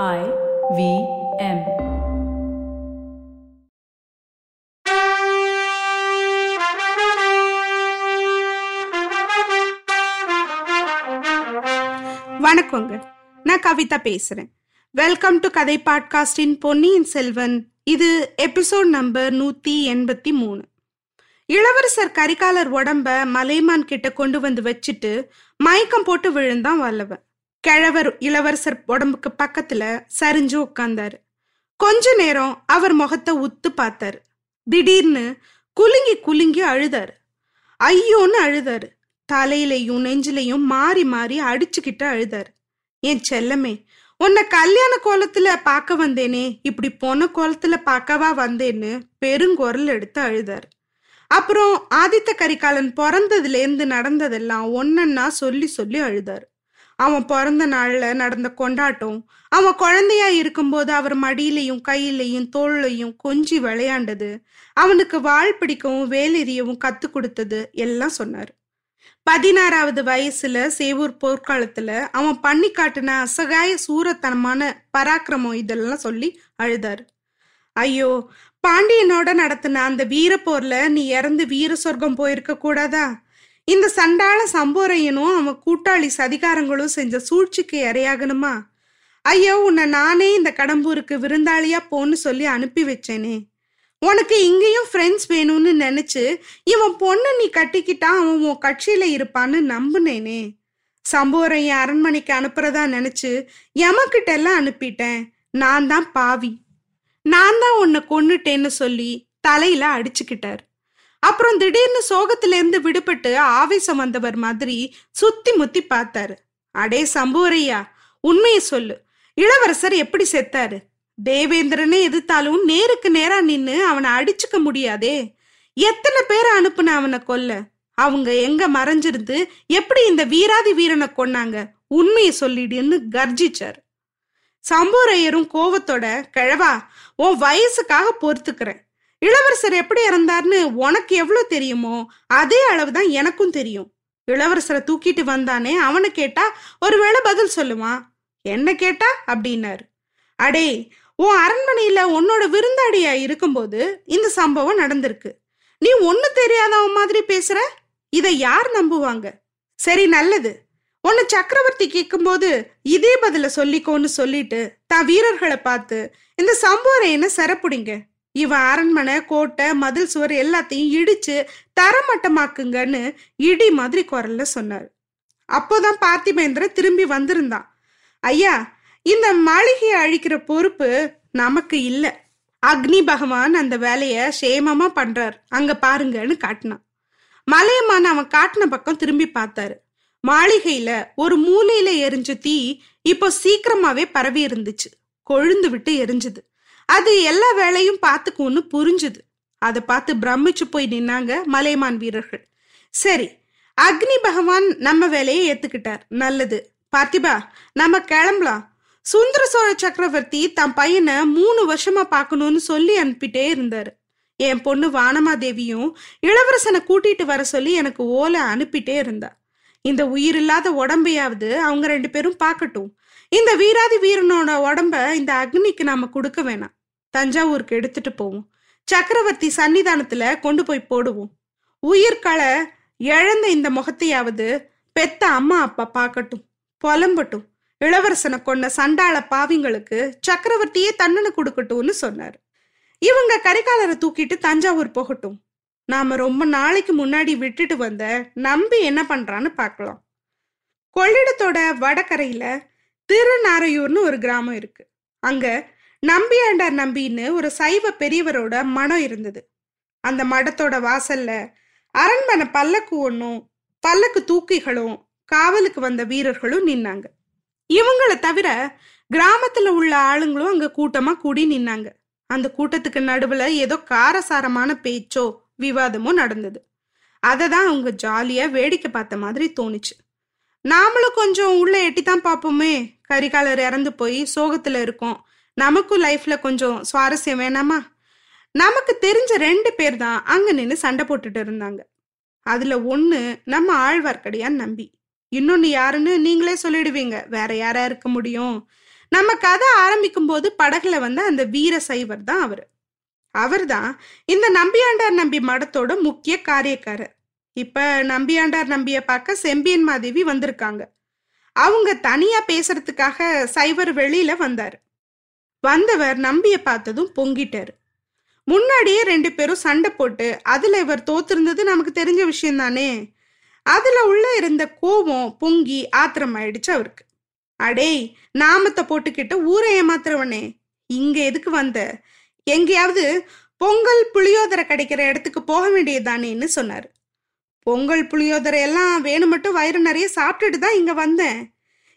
I V M. வணக்கங்க. நான் கவிதா பேசுறேன். வெல்கம் டு கதை பாட்காஸ்டின் பொன்னியின் செல்வன். இது எபிசோட் நம்பர் நூத்தி எண்பத்தி மூணு. இளவரசர் கரிகாலர் உடம்ப மலைமான் கிட்ட கொண்டு வந்து வச்சுட்டு மயக்கம் போட்டு விழுந்தான் வல்லவன். கிழவர் இளவரசர் உடம்புக்கு பக்கத்துல சரிஞ்சு உட்கார்ந்தாரு கொஞ்ச நேரம் அவர் முகத்தை உத்து பார்த்தாரு. திடீர்னு குலுங்கி குலுங்கி அழுதாரு. ஐயோன்னு அழுதாரு. தலையிலையும் நெஞ்சிலையும் மாறி மாறி அடிச்சுக்கிட்டு அழுதாரு. என் செல்லமே உன்னை கல்யாண கோலத்துல பார்க்க வந்தேனே இப்படி போன கோலத்துல பார்க்கவா வந்தேன்னு பெருங்குரல் எடுத்து அழுதார். அப்புறம் ஆதித்த கரிகாலன் பிறந்ததுலேருந்து நடந்ததெல்லாம் ஒன்னன்னா சொல்லி சொல்லி அழுதார். அவன் பிறந்த நாள்ல நடந்த கொண்டாட்டம். அவன் குழந்தையா இருக்கும்போது அவர் மடியிலையும் கையிலையும் தோள்லையும் கொஞ்சி விளையாண்டது. அவனுக்கு வாழ் பிடிக்கவும் வேலெறியவும் கத்து கொடுத்தது எல்லாம் சொன்னார். பதினாறாவது வயசுல சேவூர் போர்க்காலத்துல அவன் பண்ணி காட்டின அசகாய சூரத்தனமான பராக்கிரமம் இதெல்லாம் சொல்லி அழுதாரு. ஐயோ பாண்டியனோட நடத்தின அந்த வீர போர்ல நீ இறந்து வீர சொர்க்கம் போயிருக்க கூடாதா? இந்த சண்டாள சம்போரையனும் அவன் கூட்டாளி சதிகாரங்களும் செஞ்ச சூழ்ச்சிக்கு இரையாகணுமா? ஐயோ உன்னை நானே இந்த கடம்பூருக்கு விருந்தாளியா போன்னு சொல்லி அனுப்பி வச்சேனே. உனக்கு இங்கேயும் ஃப்ரெண்ட்ஸ் வேணும்னு நினைச்சு இவன் பொண்ணு நீ கட்டிக்கிட்டா அவன் உன் கட்சியில இருப்பான்னு நம்புனேனே. சம்போரையன் அரண்மனைக்கு அனுப்புறதா நினைச்சு எமக்கிட்ட எல்லாம் அனுப்பிட்டேன். நான் தான் பாவி. நான் தான் உன்னை கொன்னுட்டேன்னு சொல்லி தலையில அடிச்சுக்கிட்டார். அப்புறம் திடீர்னு சோகத்துல இருந்து விடுபட்டு ஆவேசம் வந்தவர் மாதிரி சுத்தி முத்தி பார்த்தாரு. அடே சம்புவரையா உண்மையை சொல்லு. இளவரசர் எப்படி செத்தாரு? தேவேந்திரனே எதிர்த்தாலும் நேருக்கு நேரா நின்னு அவனை அடிச்சுக்க முடியாதே. எத்தனை பேரை அனுப்புன அவனை கொல்ல? அவங்க எங்க மறைஞ்சிருந்து எப்படி இந்த வீராதி வீரனை கொன்னாங்க? உண்மையை சொல்லிடுன்னு கர்ஜிச்சார். சம்போரையரும் கோவத்தோட கிழவா உன் வயசுக்காக பொறுத்துக்கிறேன். இளவரசர் எப்படி இறந்தார்னு உனக்கு எவ்வளவு தெரியுமோ அதே அளவுதான் எனக்கும் தெரியும். இளவரசரை தூக்கிட்டு வந்தானே அவனை கேட்டா ஒருவேளை பதில் சொல்லுவான் என்ன கேட்டா? அப்படின்னாரு. அடே உன் அரண்மனையில உன்னோட விருந்தாடியா இருக்கும்போது இந்த சம்பவம் நடந்திருக்கு. நீ ஒண்ணு தெரியாதவன் மாதிரி பேசுற? இதை யார் நம்புவாங்க? சரி நல்லது. உன்னை சக்கரவர்த்தி கேட்கும்போது இதே பதில சொல்லிக்கோன்னு சொல்லிட்டு தான் வீரர்களை பார்த்து இந்த சம்போரையனை சிறப்புடிங்க? இவன் அரண்மனை கோட்டை மதில் சுவர் எல்லாத்தையும் இடிச்சு தரமட்டமாக்குங்கன்னு இடி மாதிரி குரல்ல சொன்னார். அப்போதான் பார்த்திபேந்திர திரும்பி வந்திருந்தான். ஐயா இந்த மாளிகையை அழிக்கிற பொறுப்பு நமக்கு இல்லை. அக்னி பகவான் அந்த வேலைய சேமமா பண்றார். அங்க பாருங்கன்னு காட்டினான். மலையமான அவன் காட்டின பக்கம் திரும்பி பார்த்தாரு. மாளிகையில ஒரு மூலையில எரிஞ்ச தீ இப்போ சீக்கிரமாவே பரவி இருந்துச்சு. கொழுந்து விட்டு எரிஞ்சுது. அது எல்லா வேலையும் பார்த்துக்கும்னு புரிஞ்சுது. அதை பார்த்து பிரமிச்சு போய் நின்னாங்க மலைமான் வீரர்கள். சரி அக்னி பகவான் நம்ம வேலையை ஏத்துக்கிட்டார். நல்லது. பார்த்திபா நம்ம கிளம்பலாம். சுந்தர சோழ சக்கரவர்த்தி தன் பையனை மூணு வருஷமா பார்க்கணும்னு சொல்லி அனுப்பிட்டே இருந்தாரு. என் பொண்ணு வானமாதேவியும் இளவரசனை கூட்டிட்டு வர சொல்லி எனக்கு ஓலை அனுப்பிட்டே இருந்தா. இந்த உயிர் இல்லாத உடம்பையாவது அவங்க ரெண்டு பேரும் பார்க்கட்டும். இந்த வீராதி வீரனோட உடம்ப இந்த அக்னிக்கு நாம கொடுக்க வேணாம். தஞ்சாவூருக்கு எடுத்துட்டு போவோம். சக்கரவர்த்தி சன்னிதானத்துல கொண்டு போய் போடுவோம். உயிர்களை இழந்த இந்த முகத்தையாவது பெத்த அம்மா அப்பா பார்க்கட்டும். புலம்பட்டும். இளவரசனை கொண்ட சண்டாள பாவிங்களுக்கு சக்கரவர்த்தியே தண்டனை கொடுக்கட்டும்னு சொன்னார். இவங்க கரிகாலரை தூக்கிட்டு தஞ்சாவூர் போகட்டும். நாம ரொம்ப நாளைக்கு முன்னாடி விட்டுட்டு வந்த நம்பி என்ன பண்றான்னு பார்க்கலாம். கொள்ளிடத்தோட வடகரையில திருநாரையூர்னு ஒரு கிராமம் இருக்கு. அங்க நம்பியாண்டார் நம்பின்னு ஒரு சைவ பெரியவரோட மடம் இருந்தது. அந்த மடத்தோட வாசல்ல அரண்மனை பல்லக்கு ஒன்றும் பல்லக்கு தூக்கிகளும் காவலுக்கு வந்த வீரர்களும் நின்னாங்க. இவங்களை தவிர கிராமத்துல உள்ள ஆளுங்களும் அங்க கூட்டமா கூடி நின்னாங்க. அந்த கூட்டத்துக்கு நடுவுல ஏதோ காரசாரமான பேச்சோ விவாதமோ நடந்தது. அதை தான் அவங்க ஜாலியா வேடிக்கை பார்த்த மாதிரி தோணுச்சு. நாமளும் கொஞ்சம் உள்ள எட்டித்தான் பார்ப்போமே. கரிகாலர் இறந்து போய் சோகத்துல இருக்கோம். நமக்கும் லைஃப்ல கொஞ்சம் சுவாரஸ்யம் வேணாமா? நமக்கு தெரிஞ்ச ரெண்டு பேர் தான் அங்க நின்று சண்டை போட்டுட்டு இருந்தாங்க. அதுல ஒண்ணு நம்ம ஆழ்வார்க்கடியான் நம்பி. இன்னொன்னு யாருன்னு நீங்களே சொல்லிடுவீங்க. வேற யாரா இருக்க முடியும்? நம்ம கதை ஆரம்பிக்கும் போது படகுல வந்த அந்த வீர சைவர் தான் அவரு தான் இந்த நம்பியாண்டார் நம்பி மடத்தோட முக்கிய காரியக்காரர். இப்ப நம்பியாண்டார் நம்பிய பார்க்க செம்பியன் மாதேவி வந்திருக்காங்க. அவங்க தனியா பேசுறதுக்காக சைவர் வெளியில வந்தாரு. வந்தவர் நம்பிய பார்த்ததும் பொங்கிட்டாரு. முன்னாடியே ரெண்டு பேரும் சண்டை போட்டு அதுல இவர் தோத்திருந்தது நமக்கு தெரிஞ்ச விஷயம் தானே அதுல உள்ள இருந்த கோபம் பொங்கி ஆத்திரம் ஆயிடுச்சு அவருக்கு. அடேய் நாமத்தை போட்டுக்கிட்ட ஊரை ஏமாத்துறவனே இங்க எதுக்கு வந்த? எங்கேயாவது பொங்கல் புளியோதரை கிடைக்கிற இடத்துக்கு போக வேண்டியதுதானேன்னு சொன்னாரு. பொங்கல் புளியோதரை எல்லாம் வேணும் மட்டும் வயிறு நிறைய சாப்பிட்டுட்டு தான் இங்க வந்தேன்.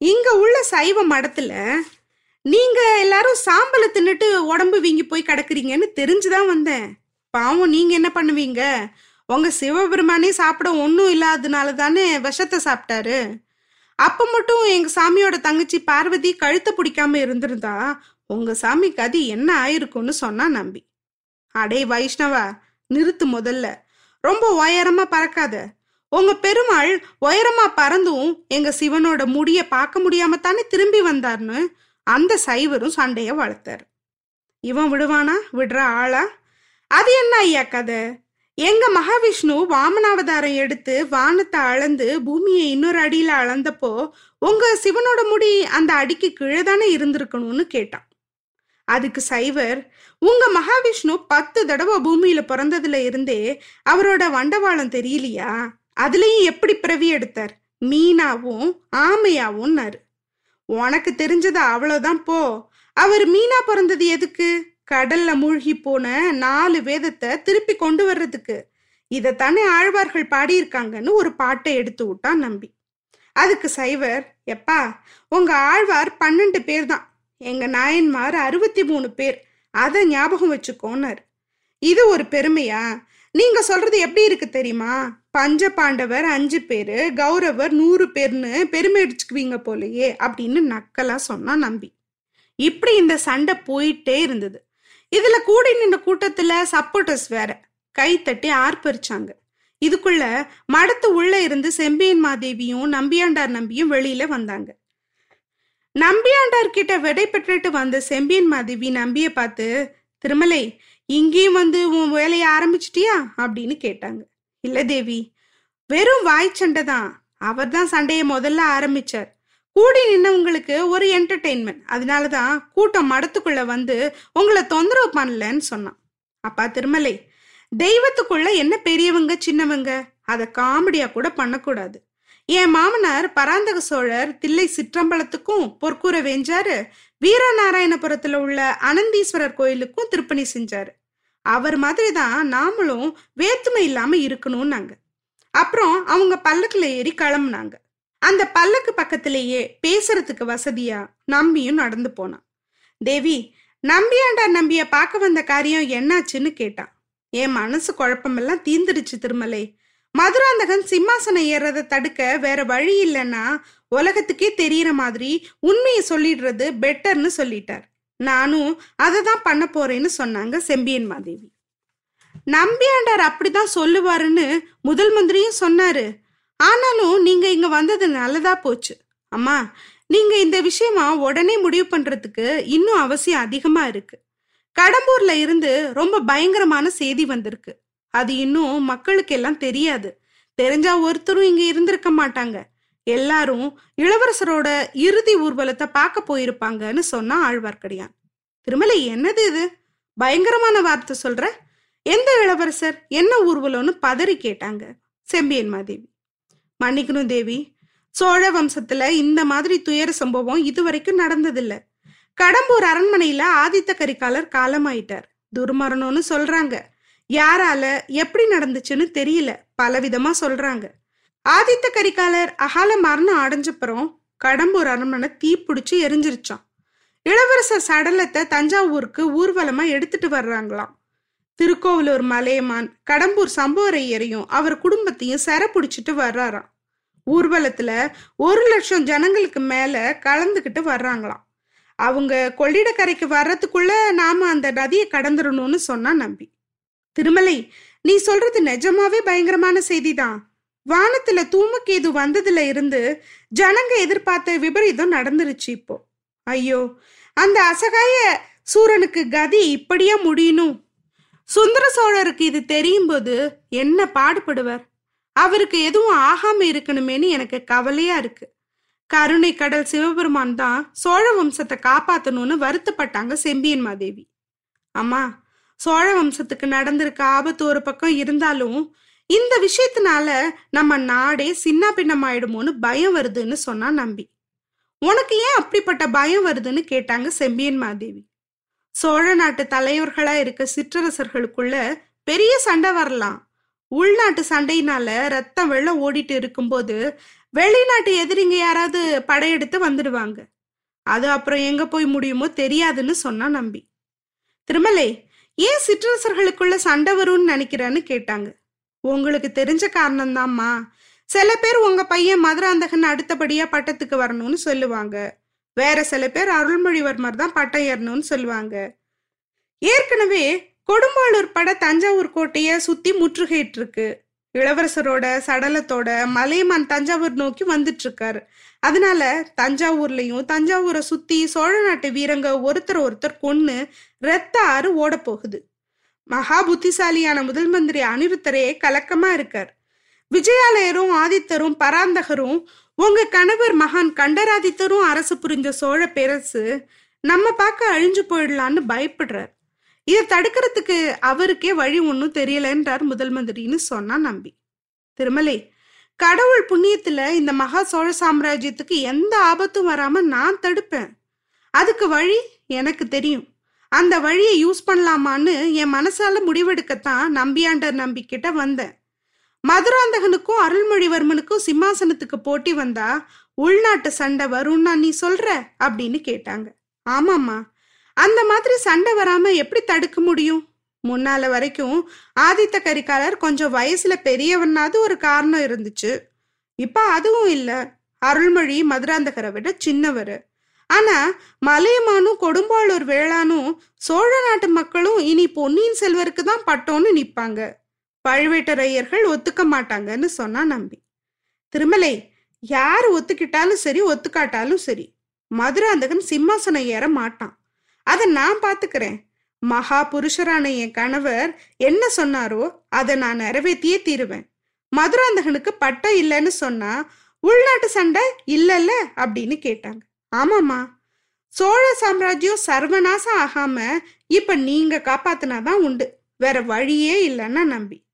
இங்க உள்ள சைவ மடத்துல நீங்க எல்லாரும் சாம்பலை தின்னுட்டு உடம்பு வீங்கி போய் கிடக்குறீங்கன்னு தெரிஞ்சுதான் வந்தேன். பாவம் நீங்க என்ன பண்ணுவீங்க? உங்க சிவபெருமானே சாப்பிட ஒன்றும் இல்லாததுனால தானே விஷத்தை சாப்பிட்டாரு. அப்ப மட்டும் எங்க சாமியோட தங்கச்சி பார்வதி கழுத்தை பிடிக்காம இருந்திருந்தா உங்க சாமி கதி என்ன ஆயிருக்கும்னு சொன்னா நம்பி. அடே வைஷ்ணவா நிறுத்து முதல்ல. ரொம்ப உயரமா பறக்காத. உங்க பெருமாள் உயரமா பறந்தும் எங்க சிவனோட முடிய பார்க்க முடியாம தானே திரும்பி வந்தார்னு அந்த சைவரும் சண்டைய வளர்த்தாரு. இவன் விடுவானா? விடுற ஆளா? அது என்ன ஐயா கதை? எங்க மகாவிஷ்ணு வாமனாவதாரம் எடுத்து வானத்தை அளந்து பூமியை இன்னொரு அடியில அளந்தப்போ உங்க சிவனோட முடி அந்த அடிக்கு கீழே தானே இருந்திருக்கணும்னு கேட்டான். அதுக்கு சைவர் உங்க மகாவிஷ்ணு பத்து தடவை பூமியில பிறந்ததுல இருந்தே அவரோட வண்டவாளம் தெரியலையா? அதுலயும் எப்படி பிறவி எடுத்தார்? மீனாவும் ஆமையாவும்னாரு. உனக்கு தெரிஞ்சது அவ்வளவுதான் போ. அவர் மீனா பிறந்தது எதுக்கு? கடல்ல மூழ்கி போன நாலு வேதத்தை திருப்பி கொண்டு வர்றதுக்கு. இதைத்தானே ஆழ்வார்கள் பாடியிருக்காங்கன்னு ஒரு பாட்டை எடுத்து விட்டான் நம்பி. அதுக்கு சைவர் எப்பா உங்க ஆழ்வார் பன்னெண்டு பேர் தான். எங்க நாயன்மார் அறுபத்தி மூணு பேர். அதை ஞாபகம் வச்சுக்கோன்னாரு. இது ஒரு பெருமையா? நீங்க சொல்றது எப்படி இருக்கு தெரியுமா? பஞ்ச பாண்டவர் அஞ்சு பேரு கௌரவர் நூறு பேர்னு பெருமை அடிச்சுக்குவீங்க போலயே அப்படின்னு நக்கலா சொன்னா நம்பி. இப்படி இந்த சண்டை போயிட்டே இருந்தது. இதுல கூடி நின்ற கூட்டத்துல சப்போர்ட்டர்ஸ் வேற கை தட்டி ஆர்ப்பரிச்சாங்க. இதுக்குள்ள மடத்து உள்ள இருந்து செம்பியன் மாதேவியும் நம்பியாண்டார் நம்பியும் வெளியில வந்தாங்க. நம்பியாண்டார் கிட்ட விடை பெற்றுட்டு வந்த செம்பியன் மாதேவி நம்பிய பார்த்து திருமலை இங்கேயும் வந்து உன் வேலையை ஆரம்பிச்சிட்டியா? அப்படின்னு கேட்டாங்க. இல்ல தேவி வெறும் வாய் சண்டை தான். அவர் தான் சண்டையை முதல்ல ஆரம்பிச்சார். கூடி நின்னவங்களுக்கு ஒரு என்டர்டெயின்மெண்ட் அதனாலதான் கூட்டம் மடத்துக்குள்ள வந்து உங்களை தொந்தரவு பண்ணலன்னு சொன்னான். அப்பா திருமலை தெய்வத்துக்குள்ள என்ன பெரியவங்க சின்னவங்க? அதை காமெடியா கூட பண்ணக்கூடாது. என் மாமனார் பராந்தக சோழர் தில்லை சிற்றம்பலத்துக்கும் பொற்கூரை வேஞ்சாரு. வீரநாராயணபுரத்துல உள்ள அனந்தீஸ்வரர் கோயிலுக்கும் திருப்பணி செஞ்சாரு. அவர் மாதிரி தான் நாமளும் வேற்றுமை இல்லாமல் இருக்கணும்னாங்க. அப்புறம் அவங்க பல்லக்கில் ஏறி கிளம்புனாங்க. அந்த பல்லக்கு பக்கத்திலேயே பேசுறதுக்கு வசதியா நம்பியும் நடந்து போனான். தேவி நம்பியாண்டா நம்பிய பார்க்க வந்த காரியம் என்னாச்சுன்னு கேட்டான். என் மனசு குழப்பமெல்லாம் தீந்துடுச்சு திருமலை. மதுராந்தகன் சிம்மாசனம் ஏறதை தடுக்க வேற வழி இல்லைன்னா உலகத்துக்கே தெரியற மாதிரி உண்மையை சொல்லிடுறது பெட்டர்னு சொல்லிட்டார். நானும் அதை தான் பண்ண போறேன்னு சொன்னாங்க செம்பியன் மாதேவி. நம்பியாண்டார் அப்படிதான் சொல்லுவாருன்னு முதல் மந்திரியும் சொன்னாரு. ஆனாலும் நீங்க இங்க வந்தது நல்லதா போச்சு. அம்மா நீங்க இந்த விஷயமா உடனே முடிவு பண்றதுக்கு இன்னும் அவசியம் அதிகமா இருக்கு. கடம்பூர்ல இருந்து ரொம்ப பயங்கரமான செய்தி வந்திருக்கு. அது இன்னும் மக்களுக்கு எல்லாம் தெரியாது. தெரிஞ்சா ஒருத்தரும் இங்க இருந்திருக்க மாட்டாங்க. எல்லாரும் இளவரசரோட இறுதி ஊர்வலத்தை பார்க்க போயிருப்பாங்கன்னு சொன்னா ஆழ்வார்க்கடியான். திருமலை என்னது இது? பயங்கரமான வார்த்தை சொல்ற? எந்த இளவரசர் என்ன ஊர்வலம்னு பதறி கேட்டாங்க செம்பியன் மாதேவி. மன்னிக்கணும் தேவி சோழ வம்சத்துல இந்த மாதிரி துயர சம்பவம் இதுவரைக்கும் நடந்ததில்ல. கடம்பூர் அரண்மனையில ஆதித்த கரிகாலர் காலமாயிட்டார். துர்மரணம்னு சொல்றாங்க. யாரால எப்படி நடந்துச்சுன்னு தெரியல. பலவிதமா சொல்றாங்க. ஆதித்த கரிகாலர் அகால மரணம் அடைஞ்சப்புறம் கடம்பூர் அரண்மனை தீப்பிடிச்சு எரிஞ்சிருச்சான் இளவரசர் சடலத்தை தஞ்சாவூருக்கு ஊர்வலமா எடுத்துட்டு வர்றாங்களாம். திருக்கோவிலூர் மலையமான் கடம்பூர் சம்புவரையரையும் அவர் குடும்பத்தையும் சிற பிடிச்சிட்டு வர்றாராம். ஊர்வலத்துல ஒரு லட்சம் ஜனங்களுக்கு மேல கலந்துக்கிட்டு வர்றாங்களாம். அவங்க கொள்ளிடக்கரைக்கு வர்றதுக்குள்ள நாம அந்த நதியை கடந்துடணும்னு சொன்னா நம்பி. திருமலை நீ சொல்றது நிஜமாவே பயங்கரமான செய்திதான். வானத்துல தூமக்கேது வந்ததுல இருந்து ஜனங்க எதிர்பார்த்த விபரீதம் நடந்துருச்சு இப்போ. ஐயோ அந்த அசகாய சூரனுக்கு கதி இப்படியா முடியணும்? சுந்தர சோழருக்கு இது தெரியும் போது என்ன பாடுபடுவார்? அவருக்கு எதுவும் ஆகாம இருக்கணுமேனு எனக்கு கவலையா இருக்கு. கருணை கடல் சிவபெருமான் தான் சோழ வம்சத்தை காப்பாத்தணும்னு வருத்தப்பட்டாங்க செம்பியன் மாதேவி. அம்மா சோழ வம்சத்துக்கு நடந்திருக்க ஆபத்து ஒரு பக்கம் இருந்தாலும் இந்த விஷயத்தினால நம்ம நாடே சின்ன பின்னமாயிடுமோன்னு பயம் வருதுன்னு சொன்னா நம்பி. உனக்கு ஏன் அப்படிப்பட்ட பயம் வருதுன்னு கேட்டாங்க செம்பியன் மாதேவி. சோழ நாட்டு தலைவர்களா இருக்க சிற்றரசர்களுக்குள்ள பெரிய சண்டை வரலாம். உள்நாட்டு சண்டையினால ரத்தம் வெள்ளம் ஓடிட்டு இருக்கும்போது வெளிநாட்டு எதிரிங்க யாராவது படையெடுத்து வந்துடுவாங்க. அது அப்புறம் எங்க போய் முடியுமோ தெரியாதுன்னு சொன்னா நம்பி. திருமலை ஏன் சிற்றரசர்களுக்குள்ள சண்டை வரும்னு நினைக்கிறேன்னு கேட்டாங்க. உங்களுக்கு தெரிஞ்ச காரணம்தாம்மா. சில பேர் உங்க பையன் மதுராந்தகன் அடுத்தபடியா பட்டத்துக்கு வரணும்னு சொல்லுவாங்க. வேற சில பேர் அருள்மொழிவர்மர் தான் பட்டம் ஏறணும்னு சொல்லுவாங்க. ஏற்கனவே கொடும்பாளூர் பட தஞ்சாவூர் கோட்டைய சுத்தி முற்றுகையிட்டு இருக்கு இளவரசரோட சடலத்தோட மலையமான் தஞ்சாவூர் நோக்கி வந்துட்டு இருக்காரு அதனால தஞ்சாவூர்லயும் தஞ்சாவூரை சுத்தி சோழ நாட்டு வீரங்க ஒருத்தர் ஒருத்தர் கொன்னு ரத்த ஆறு ஓட போகுது. மகா புத்திசாலியான முதல் மந்திரி அனிருத்தரே கலக்கமா இருக்கார். விஜயாலயரும் ஆதித்தரும் பராந்தகரும் உங்க கணவர் மகான் கண்டராதித்தரும் அரசு புரிஞ்ச சோழ பேரரசு நம்ம பார்க்க அழிஞ்சு போயிடலான்னு பயப்படுறார். இதை தடுக்கிறதுக்கு அவருக்கே வழி ஒன்றும் தெரியலன்றார் முதல் மந்திரின்னு சொன்னா நம்பி. திருமலை கடவுள் புண்ணியத்துல இந்த மகா சோழ சாம்ராஜ்யத்துக்கு எந்த ஆபத்தும் வராம நான் தடுப்பேன். அதுக்கு வழி எனக்கு தெரியும். அந்த வழியை யூஸ் பண்ணலாமான்னு என் மனசால முடிவெடுக்கத்தான் நம்பியாண்டர் நம்பிக்கிட்ட வந்தேன். மதுராந்தகனுக்கும் அருள்மொழிவர்மனுக்கும் சிம்மாசனத்துக்கு போட்டி வந்தா உள்நாட்டு சண்டை வரும்னா நீ சொல்ற? அப்படின்னு கேட்டாங்க. ஆமாம்மா. அந்த மாதிரி சண்டை வராம எப்படி தடுக்க முடியும்? முன்னால வரைக்கும் ஆதித்த கரிகாலர் கொஞ்சம் வயசுல பெரியவனாவது ஒரு காரணம் இருந்துச்சு. இப்ப அதுவும் இல்ல. அருள்மொழி மதுராந்தகரை விட சின்னவர். ஆனா மலையமானும் கொடும்பாளூர் வேளானும் சோழ நாட்டு மக்களும் இனி பொன்னியின் செல்வருக்கு தான் பட்டோன்னு நிற்பாங்க பழுவேட்டரையர்கள் ஒத்துக்க மாட்டாங்கன்னு சொன்னா நம்பி. திருமலை யார் ஒத்துக்கிட்டாலும் சரி ஒத்துக்காட்டாலும் சரி மதுராந்தகன் சிம்மாசனம் ஏற மாட்டான். அதை நான் பார்த்துக்கிறேன் மகா புருஷரான என் கணவர் என்ன சொன்னாரோ அதை நான் நிறைவேற்றியே தீருவேன். மதுராந்தகனுக்கு பட்டம் இல்லைன்னு சொன்னா உள்நாட்டு சண்டை இல்லைல்ல அப்படின்னு கேட்டாங்க. ஆமாம்மா. சோழ சாம்ராஜ்யம் சர்வநாசம் ஆகாம இப்ப நீங்க காப்பாத்தினாதான் உண்டு. வேற வழியே இல்லைன்னா நம்பி.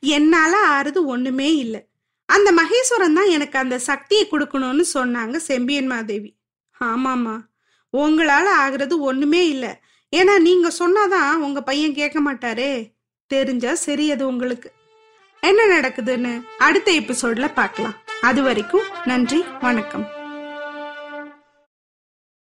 என்னால ஆறுது ஒண்ணுமே இல்லை. அந்த மகேஸ்வரன் தான் எனக்கு அந்த சக்தியை கொடுக்கணும்னு சொன்னாங்க செம்பியன் மாதேவி. ஆமாம்மா. உங்களால ஆகிறது ஒண்ணுமே இல்லை. ஏன்னா நீங்க சொன்னாதான் உங்க பையன் கேட்க மாட்டாரே. தெரிஞ்சா சரி அது உங்களுக்கு. என்ன நடக்குதுன்னு அடுத்த எபிசோட்ல பார்க்கலாம். அது வரைக்கும் நன்றி வணக்கம்.